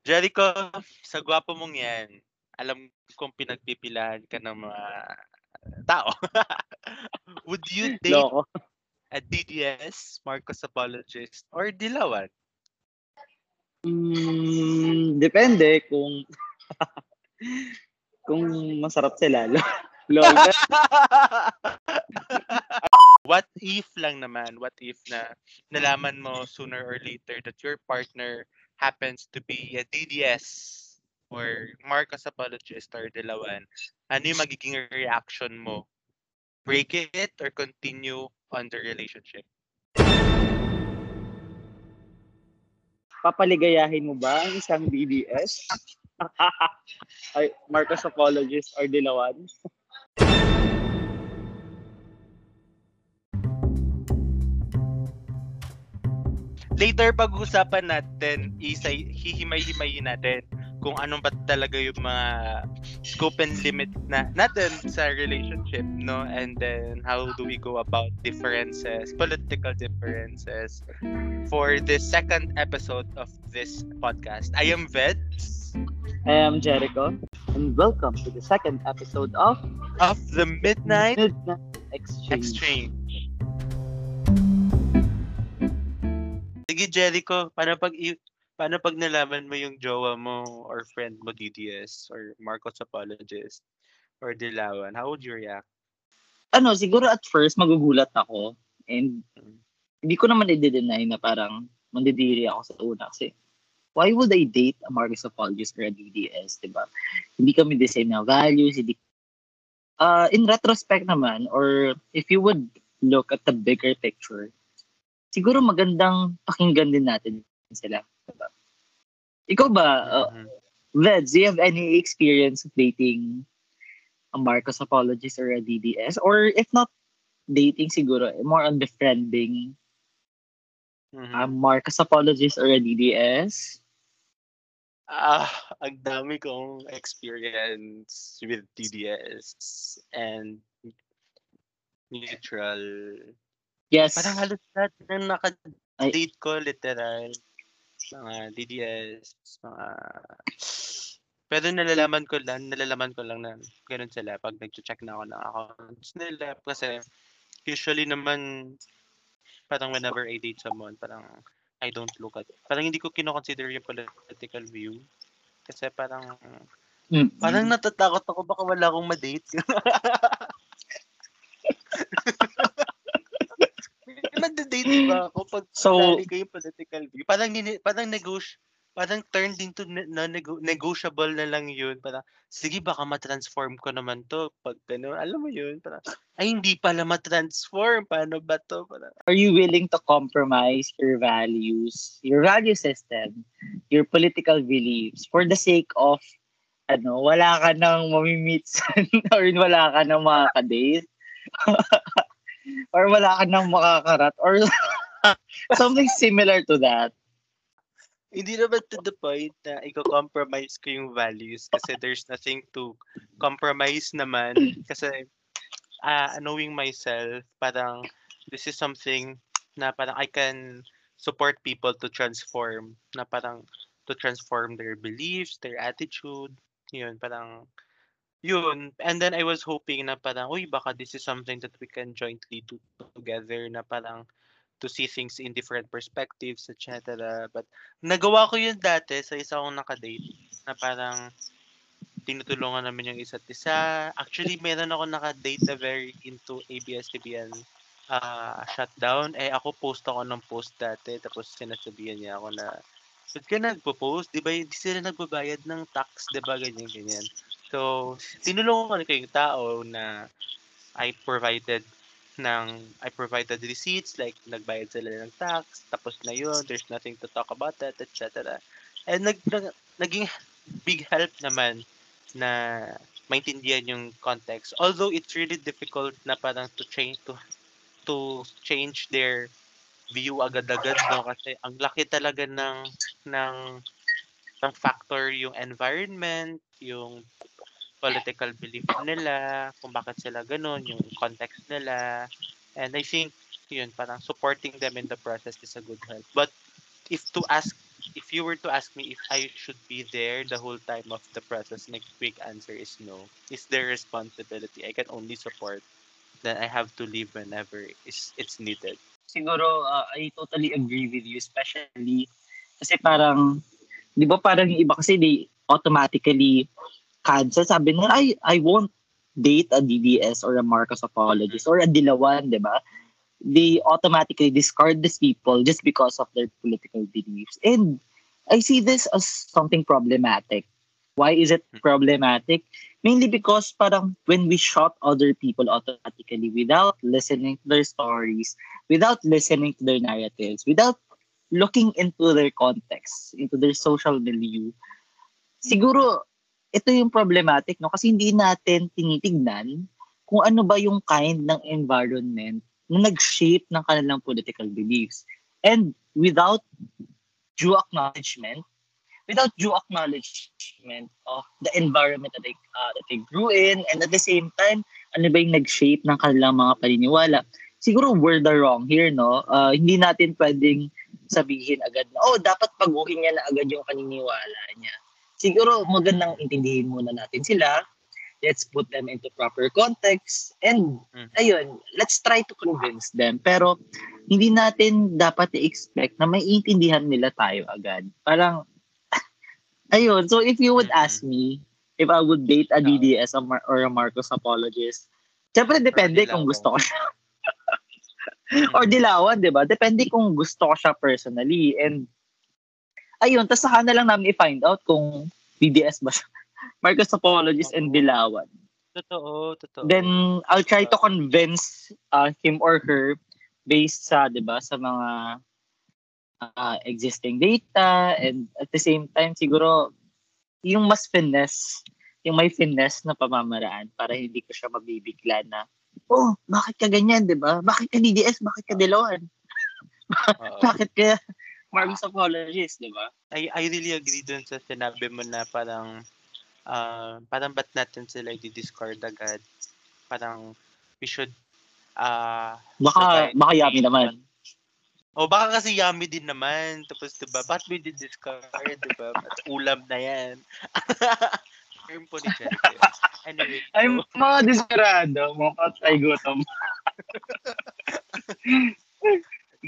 Jericho, sa gwapo mong yan, alam kong pinagpipilahan ka ng mga tao. Would you date Loko. a DDS, Marcos Apologist, or Dilawan? Mm, depende kung kung masarap sila. Lol. what if lang naman, what if na nalaman mo sooner or later that your partner happens to be a DDS or Marcos Apologist or Dilawan, ano yung magiging reaction mo? Break it or continue on the relationship? Papaligayahin mo ba ang isang DDS? Ay, Marcos Apologist or Dilawan? Later pag-usapan natin, isa hihimay-himayin natin kung anong ba talaga yung mga scope and limit na natin sa relationship, no? And then how do we go about differences, political differences for the second episode of this podcast. I am Veds. I am Jericho, and welcome to the second episode of of the Midnight Midnight Exchange. Exchange. Sige, Jericho, paano pag paano pag nalaman mo yung jowa mo or friend mo DDS or Marcos Apologist or Dilawan, how would you react? Ano, siguro at first magugulat ako and hindi ko naman i-deny na parang mandidiri ako sa una kasi why would I date a Marcus Apologist or a DDS, di ba? Hindi kami the same na values, hindi uh, in retrospect naman, or if you would look at the bigger picture, siguro magandang pakinggan din natin sila. Diba? Ikaw ba, uh, Mhm. Veds, do you have any experience of dating a Marcos apologist or a DDS? Or if not dating siguro, more on befriending Mhm. a Marcos apologist or a DDS? Ah, ang dami kong experience with DDS and neutral. Yes. Parang halos lahat ng naka-date ko, literal. Mga DDS, mga... Pero nalalaman ko lang, nalalaman ko lang na ganun sila pag nag-check na ako ng accounts nila. Kasi usually naman, parang whenever I date someone, parang I don't look at, parang hindi ko kinoconsider yung political view. Kasi parang, Mm. parang natatakot ako baka wala akong ma-date. Mad-date ba ako pag So- so, ko yung political view? Parang, parang negos parang turned into ne- non-nego- negotiable na lang yun. Parang, sige baka ma-transform ko naman to. Pag gano'n, alam mo yun. Parang, ay hindi pala ma-transform. Paano ba to? Parang, Are you willing to compromise your values, your value system, your political beliefs for the sake of ano, wala ka nang mamimit or wala ka nang makakadate or wala ka nang makakarat or something similar to that. hindi naman to the point na i-compromise ko yung values kasi there's nothing to compromise naman kasi uh, knowing myself parang this is something na parang I can support people to transform na parang to transform their beliefs, their attitude, yun parang yun and then I was hoping na parang uy baka this is something that we can jointly do together na parang to see things in different perspectives, etc. But nagawa ko yun dati sa isa kong nakadate na parang tinutulungan namin yung isa't isa. Actually, meron ako nakadate na very into ABS-CBN uh, shutdown. Eh, ako post ako ng post dati tapos sinasabihan niya ako na ba't ka nagpo-post? Di ba hindi sila nagbabayad ng tax? Di ba ganyan, ganyan. So, tinulungan ko yung tao na I provided ng I provided receipts like nagbayad sila ng tax tapos na yun there's nothing to talk about that etc and nag, nag naging big help naman na maintindihan yung context. Although it's really difficult na parang to change to to change their view agad-agad no? Kasi ang laki talaga ng ng ng factor yung environment yung political belief nila, kung bakit sila ganun, yung context nila. And I think, yun, parang supporting them in the process is a good help. But if to ask, if you were to ask me if I should be there the whole time of the process, my quick answer is no. It's their responsibility. I can only support. Then I have to leave whenever is it's needed. Siguro, uh, I totally agree with you, especially kasi parang, di ba parang iba kasi they automatically cancel. Sabi nila, I, I won't date a DDS or a Marcos apologist or a Dilawan, di ba? They automatically discard these people just because of their political beliefs. And I see this as something problematic. Why is it problematic? Mainly because parang when we shot other people automatically without listening to their stories, without listening to their narratives, without looking into their context, into their social milieu, siguro ito yung problematic, no? Kasi hindi natin tinitignan kung ano ba yung kind ng environment na nag-shape ng kanilang political beliefs. And without due acknowledgement, without due acknowledgement of the environment that they, uh, that they grew in, and at the same time, ano ba yung nag-shape ng kanilang mga paniniwala. Siguro we're the wrong here, no? Uh, hindi natin pwedeng sabihin agad na, oh, dapat paguhin niya na agad yung paniniwala niya. Siguro magandang intindihin muna natin sila. Let's put them into proper context. And, Mm. ayun, let's try to convince them. Pero, hindi natin dapat i-expect na maiintindihan nila tayo agad. Parang, ayun. So, if you would Mhm. ask me if I would date a DDS or, a Marcos apologist, syempre depende kung gusto ko siya. or Dilawan, di ba? Depende kung gusto ko siya personally. And, ayun, tas saka na lang namin i-find out kung DDS ba siya. Marcos apologist and. Dilawan. Totoo, totoo. Then, I'll try to convince uh, him or her based sa, di ba, sa mga uh, existing data and at the same time, siguro, yung mas finesse, yung may finesse na pamamaraan para hindi ko siya mabibigla na, oh, bakit ka ganyan, di ba? Bakit ka DDS? Bakit ka Dilawan? Bakit ka Marcos apologist, di ba? I, I really agree dun sa sinabi mo na parang uh, parang ba't natin sila i-discard agad? Parang we should uh, Baka, baka yummy naman. o baka kasi yummy din naman. Tapos diba, ba't mo i-discard? Diba? At ulam na yan. Term po ni Jericho. Anyway, Ay, so, mga desperado, mga patay gutom.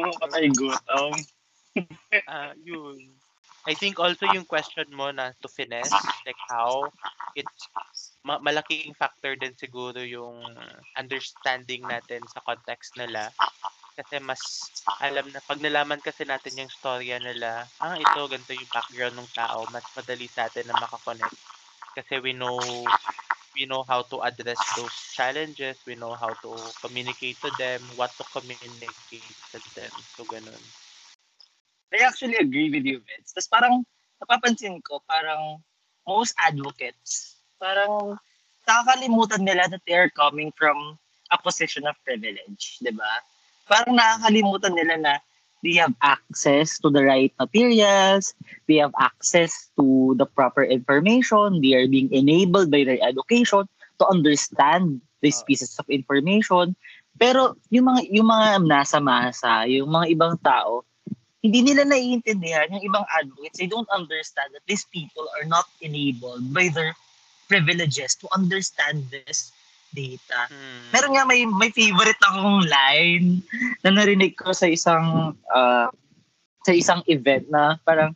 mga patay gutom. ah yun. I think also yung question mo na to finesse, like how it's ma- malaking factor din siguro yung understanding natin sa context nila. Kasi mas alam na, pag nalaman kasi natin yung storya nila, ah, ito, ganito yung background ng tao, mas madali sa atin na makakonect. Kasi we know we know how to address those challenges, we know how to communicate to them, what to communicate to them. So, ganun. I actually agree with you, Vince. Tapos parang napapansin ko, parang most advocates, parang nakakalimutan nila that they are coming from a position of privilege, di ba? Parang nakakalimutan nila na they have access to the right materials, they have access to the proper information, they are being enabled by their education to understand these Ah. pieces of information. Pero yung mga yung mga nasa masa, yung mga ibang tao, hindi nila naiintindihan yung ibang advocates. They don't understand that these people are not enabled by their privileges to understand this data. Hmm. Meron nga may may favorite akong line na narinig ko sa isang uh, sa isang event na parang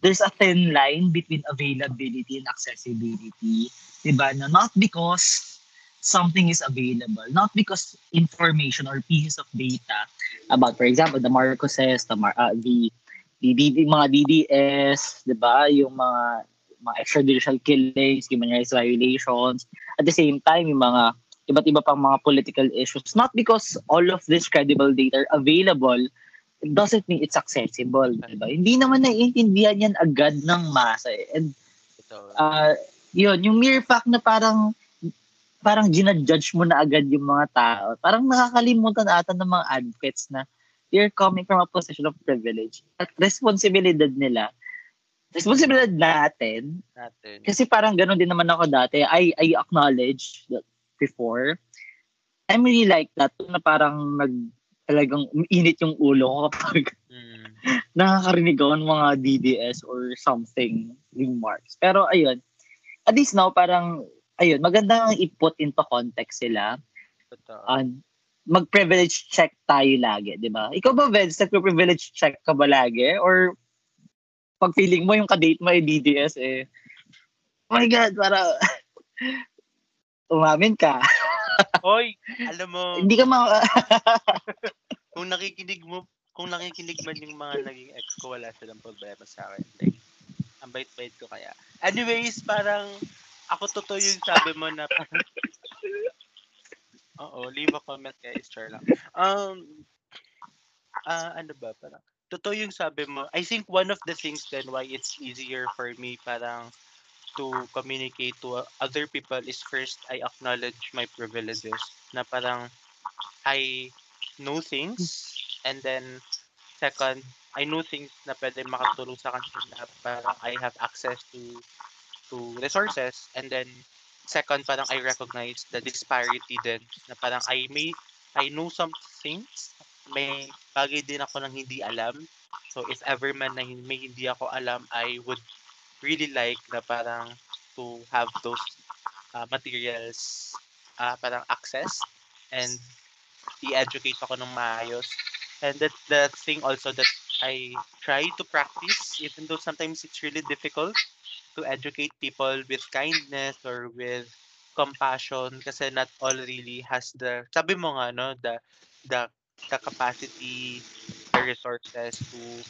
there's a thin line between availability and accessibility. Diba? Na not because something is available, not because information or pieces of data about, for example, the Marcoses, the, Mar- uh, the, the, the, mga DDS, diba? Yung mga mga extrajudicial killings, human rights violations, at the same time, yung mga iba't iba pang mga political issues. Not because all of this credible data are available, it doesn't mean it's accessible. Diba? Hindi naman naiintindihan yan agad ng masa. eh. And uh, yun, yung mere fact na parang parang ginadjudge mo na agad yung mga tao. Parang nakakalimutan ata ng mga advocates na they're coming from a position of privilege. At responsibilidad nila, responsibilidad natin, natin. kasi parang ganun din naman ako dati. I, I acknowledge that before. I'm really like that na parang nag talagang uminit yung ulo ko kapag Mm. nakakarinig ako ng mga DDS or something remarks. Pero ayun, at least now parang ayun, maganda i-put into context sila. Totoo. And mag-privilege check tayo lagi, di ba? Ikaw ba, Vince, nag-privilege check ka ba lagi? Or pag feeling mo yung kadate mo ay DDS eh, oh my God, para umamin ka. Hoy, alam mo, Hindi ka ma... kung nakikinig mo, kung nakikinig man yung mga naging ex ko, wala silang problema sa akin. Like, ang bait-bait ko kaya. Anyways, parang, ako totoo yung sabi mo na Oo, leave a comment guys, char lang. Um, ah ano ba, parang, totoo yung sabi mo. I think one of the things then why it's easier for me parang to communicate to other people is first I acknowledge my privileges na parang I know things and then second I know things na pwede makatulong sa kanila parang I have access to to resources and then second parang I recognize the disparity din na parang I may I know some things may bagay din ako nang hindi alam. So if ever man na may hindi ako alam I would really like na parang to have those uh, materials uh, parang access and i-educate ako ng maayos. And that the thing also that I try to practice even though sometimes it's really difficult to educate people with kindness or with compassion kasi not all really has the sabi mo nga no the the, the capacity the resources to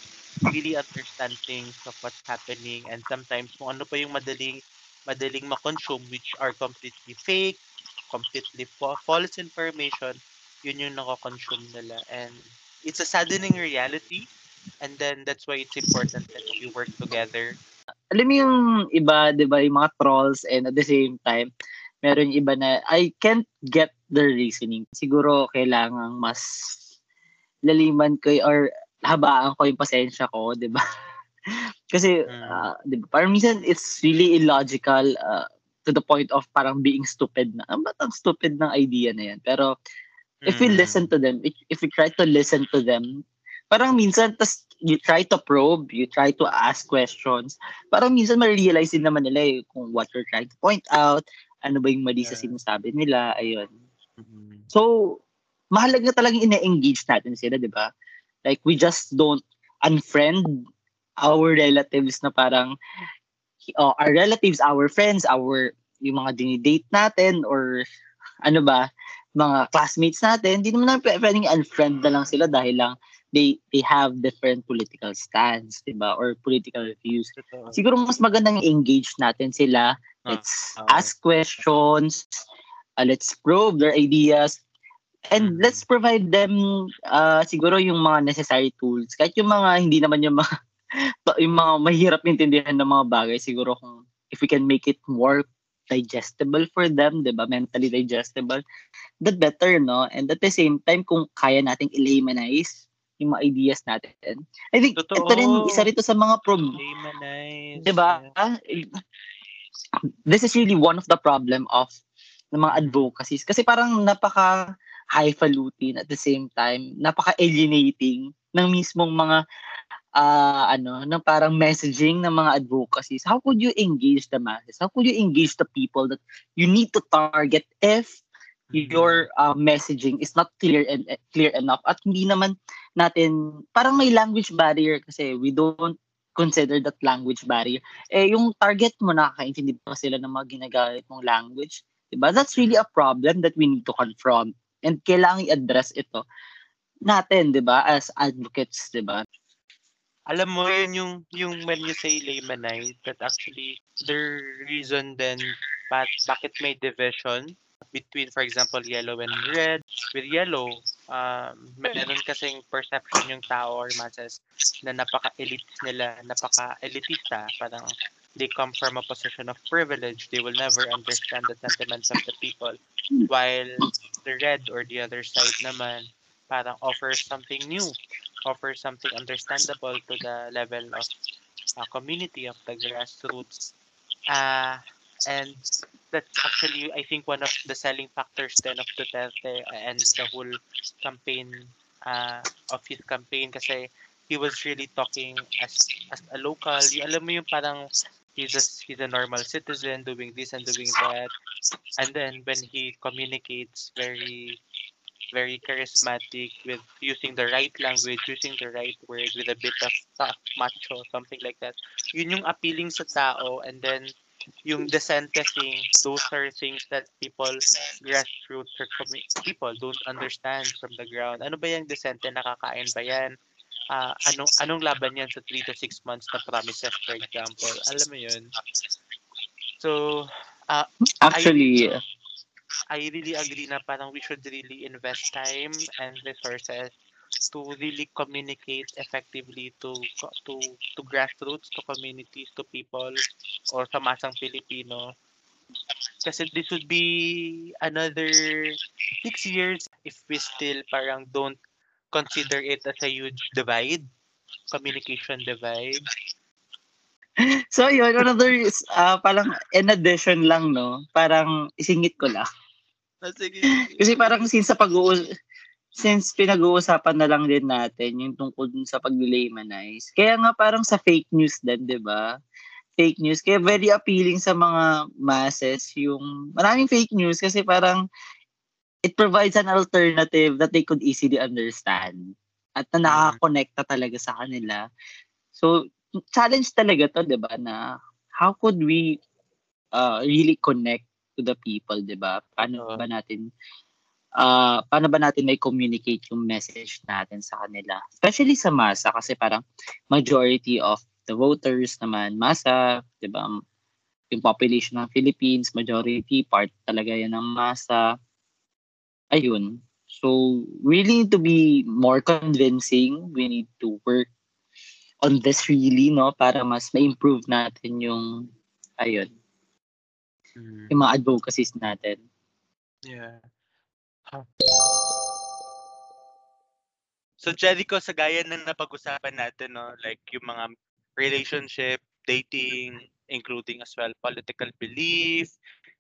really understand things of what's happening. And sometimes kung ano pa yung madaling madaling ma-consume which are completely fake completely fa- false information yun yung nako-consume nila. And it's a saddening reality. And then that's why it's important that we work together alam mo yung iba, di ba, yung mga trolls and at the same time, meron yung iba na I can't get the reasoning. Siguro kailangan mas laliman ko y- or habaan ko yung pasensya ko, di ba? Kasi, ah, di ba, parang minsan it's really illogical ah, to the point of parang being stupid na. Ang ba't ang stupid ng idea na yan? Pero if we Mm. listen to them, if, if we try to listen to them, parang minsan, tas you try to probe, you try to ask questions, parang minsan ma-realize din naman nila eh, kung what you're trying to point out, ano ba yung mali sa sinasabi nila, ayun. Mhm. So, mahalaga talagang ina-engage natin sila, di ba? Like, we just don't unfriend our relatives na parang, oh, our relatives, our friends, our, yung mga dinidate natin, or ano ba, mga classmates natin, hindi naman namin pw- pwedeng unfriend na lang sila dahil lang they they have different political stance, di ba? Or political views. Siguro mas magandang engage natin sila. Ah, Let's oo. ask questions. uh, let's probe their ideas. And Mhm. let's provide them uh, siguro yung mga necessary tools. Kahit yung mga hindi naman yung mga yung mga mahirap intindihan ng mga bagay siguro kung if we can make it more digestible for them, 'di ba? Mentally digestible, the better, no? And at the same time kung kaya nating i-laymanize yung mga ideas natin. I think Totoo. ito rin isa rito sa mga prob Laymanized. 'di ba? This is really one of the problem of ng mga advocacies kasi parang napaka highfalutin at the same time napaka alienating ng mismong mga ah ano ng parang messaging ng mga advocacies. How could you engage the masses? How could you engage the people that you need to target if Mhm. your uh, messaging is not clear and clear enough? At hindi naman natin parang may language barrier kasi we don't consider that language barrier. Eh yung target mo nakakaintindi pa sila ng mga ginagamit mong language? Diba? That's really a problem that we need to confront and kailangan i-address ito natin 'di ba as advocates 'di ba alam mo yun yung yung when you say laymanized that actually the reason then pat, bakit may division between for example yellow and red with yellow um meron kasing perception yung tao or masses na napaka-elite nila napaka-elitista. Parang they come from a position of privilege. They will never understand the sentiments of the people. While the red or the other side naman parang offers something new offer something understandable to the level of uh, community of the grassroots. Uh, and that's actually, I think, one of the selling factors then of Duterte and the whole campaign uh, of his campaign kasi he was really talking as as a local. Yung, alam mo yung parang he's a, he's a normal citizen doing this and doing that. And then when he communicates very very charismatic with using the right language, using the right words with a bit of tough macho, something like that. Yun yung appealing sa tao and then yung decente thing, those are things that people, grassroots or commu- people don't understand from the ground. Ano ba yung decente? Nakakain ba yan? Uh, anong, anong laban yan sa 3 to 6 months na promises, for example? Alam mo yun? So, uh, Actually, I, I really agree na parang we should really invest time and resources to really communicate effectively to to to grassroots, to communities, to people or sa masang Filipino. Kasi this would be another six years if we still parang don't consider it as a huge divide, communication divide. So yun, another is, uh, parang in addition lang, no? Parang isingit ko lang. Ah, sige. Kasi parang since sa pag since pinag-uusapan na lang din natin yung tungkol dun sa pag-laymanize. Kaya nga parang sa fake news din, 'di ba? Fake news. Kaya very appealing sa mga masses yung maraming fake news kasi parang it provides an alternative that they could easily understand at na nakaka-connecta talaga sa kanila. So, challenge talaga to, 'di ba, na how could we uh, really connect to the people, 'di ba? Paano ba natin uh, paano ba natin may communicate yung message natin sa kanila? Especially sa masa kasi parang majority of the voters naman masa, 'di ba? Yung population ng Philippines, majority part talaga yan ng masa. Ayun. So, we need to be more convincing. We need to work on this really, no? Para mas ma-improve natin yung, ayun, mm. yung mga advocacies natin. Yeah. So Jericho, sa gaya ng napag-usapan natin, no, like yung mga relationship, dating, including as well political belief,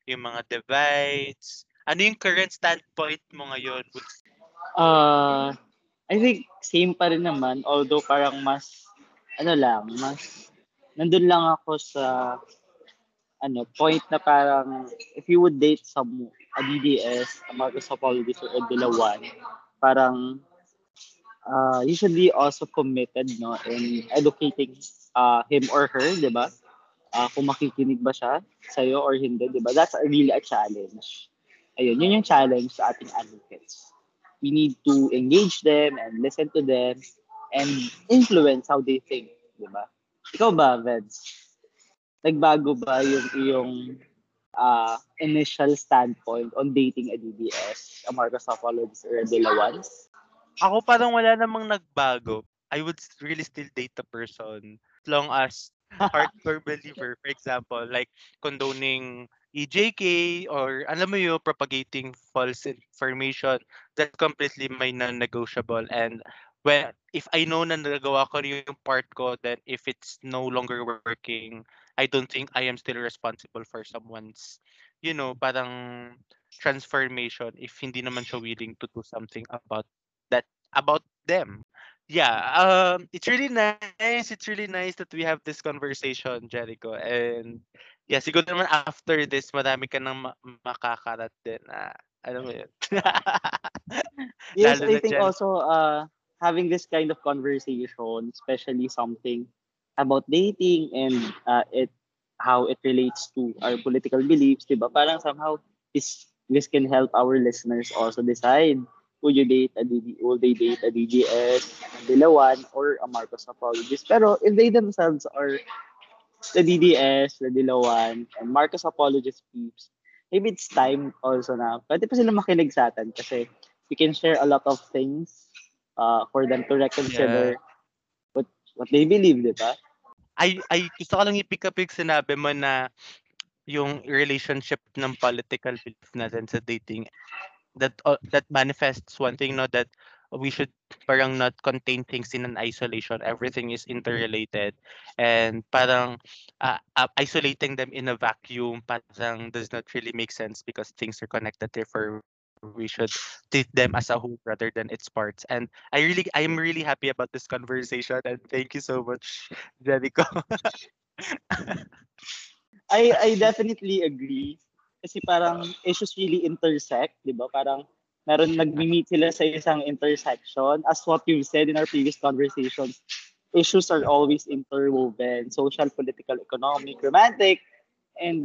yung mga divides. Ano yung current standpoint mo ngayon? Uh, I think same pa rin naman, although parang mas, ano lang, mas, nandun lang ako sa, ano, point na parang, if you would date some, a DDS, a Marcos Apologist, or Dilawan, parang uh, you should be also committed no, in educating uh, him or her, di ba? Uh, kung makikinig ba siya sa'yo or hindi, di ba? That's a, really a challenge. Ayun, yun yung challenge sa ating advocates. We need to engage them and listen to them and influence how they think, di ba? Ikaw ba, Veds? Nagbago ba yung iyong uh, initial standpoint on dating a DDS, a Marcos Apologist or a Dilawan? Ako parang wala namang nagbago. I would really still date the person as long as hardcore believer, for example, like condoning EJK or alam mo yun, propagating false information, that's completely my non-negotiable. And when if I know na nagawa ko yung part ko, then if it's no longer working, I don't think I am still responsible for someone's, you know, parang transformation if hindi naman siya willing to do something about that, about them. Yeah, um, it's really nice. It's really nice that we have this conversation, Jericho. And yeah, siguro naman after this, madami ka nang ma- makakarat din. Uh, alam mo yun. yes, I think dyan. also uh, having this kind of conversation, especially something about dating and uh, it how it relates to our political beliefs, diba? Parang somehow this this can help our listeners also decide would you date a DD, will they date a DDS, a Dilawan, or a Marcos apologist. Pero if they themselves are the DDS, the Dilawan, and Marcos apologist peeps, maybe it's time also na pwede pa sila makinig sa atin kasi we can share a lot of things uh, for them to reconsider yeah. what what they believe, di ba? I, I gusto ko lang i-pick up yung sinabi mo na yung relationship ng political belief natin sa dating that uh, that manifests one thing no that we should parang not contain things in an isolation. Everything is interrelated. And parang uh, uh, isolating them in a vacuum parang does not really make sense because things are connected therefore we should treat them as a whole rather than its parts. And I really, I'm really happy about this conversation. And thank you so much, Jericho. I I definitely agree. Kasi parang issues really intersect, di ba? Parang meron nag-meet sila sa isang intersection. As what you said in our previous conversations, issues are always interwoven. Social, political, economic, romantic, and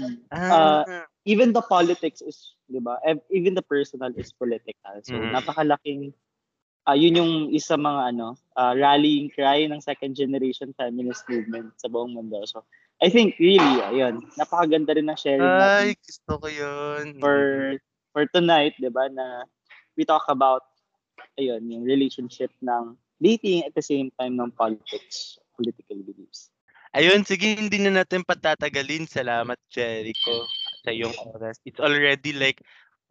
uh, even the politics is, di ba? Even the personal is political. So, Mhm. napakalaking, uh, yun yung isa mga ano, uh, rallying cry ng second generation feminist movement sa buong mundo. So, I think really, ayun, napakaganda rin ng sharing natin Ay, gusto ko yun. for for tonight, 'di ba, na we talk about ayun, yung relationship ng dating at the same time ng politics, political beliefs. Ayun, sige, hindi na natin patatagalin. Salamat, Jericho, sa iyong oras. It's already like,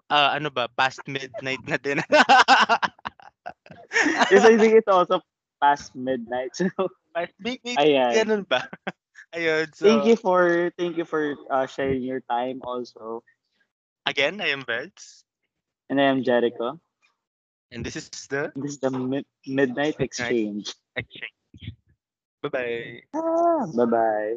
ah, ano ba, past midnight na din. Kasi I think it's also past midnight. So, past midnight, ayan. ganun ba? Ayun, so, Thank you for thank you for uh, sharing your time also. again, I am Vels, And I am Jericho. and this is the This is the mid- Midnight Exchange. exchange. Bye-bye. Ah, bye-bye.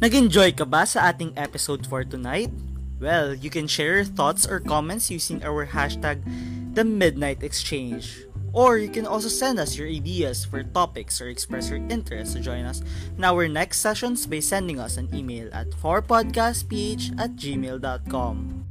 Nag-enjoy ka ba sa ating episode for tonight? Well, you can share your thoughts or comments using our hashtag The Midnight Exchange. Or you can also send us your ideas for topics or express your interest to join us in our next sessions by sending us an email at 4podcastph at gmail.com.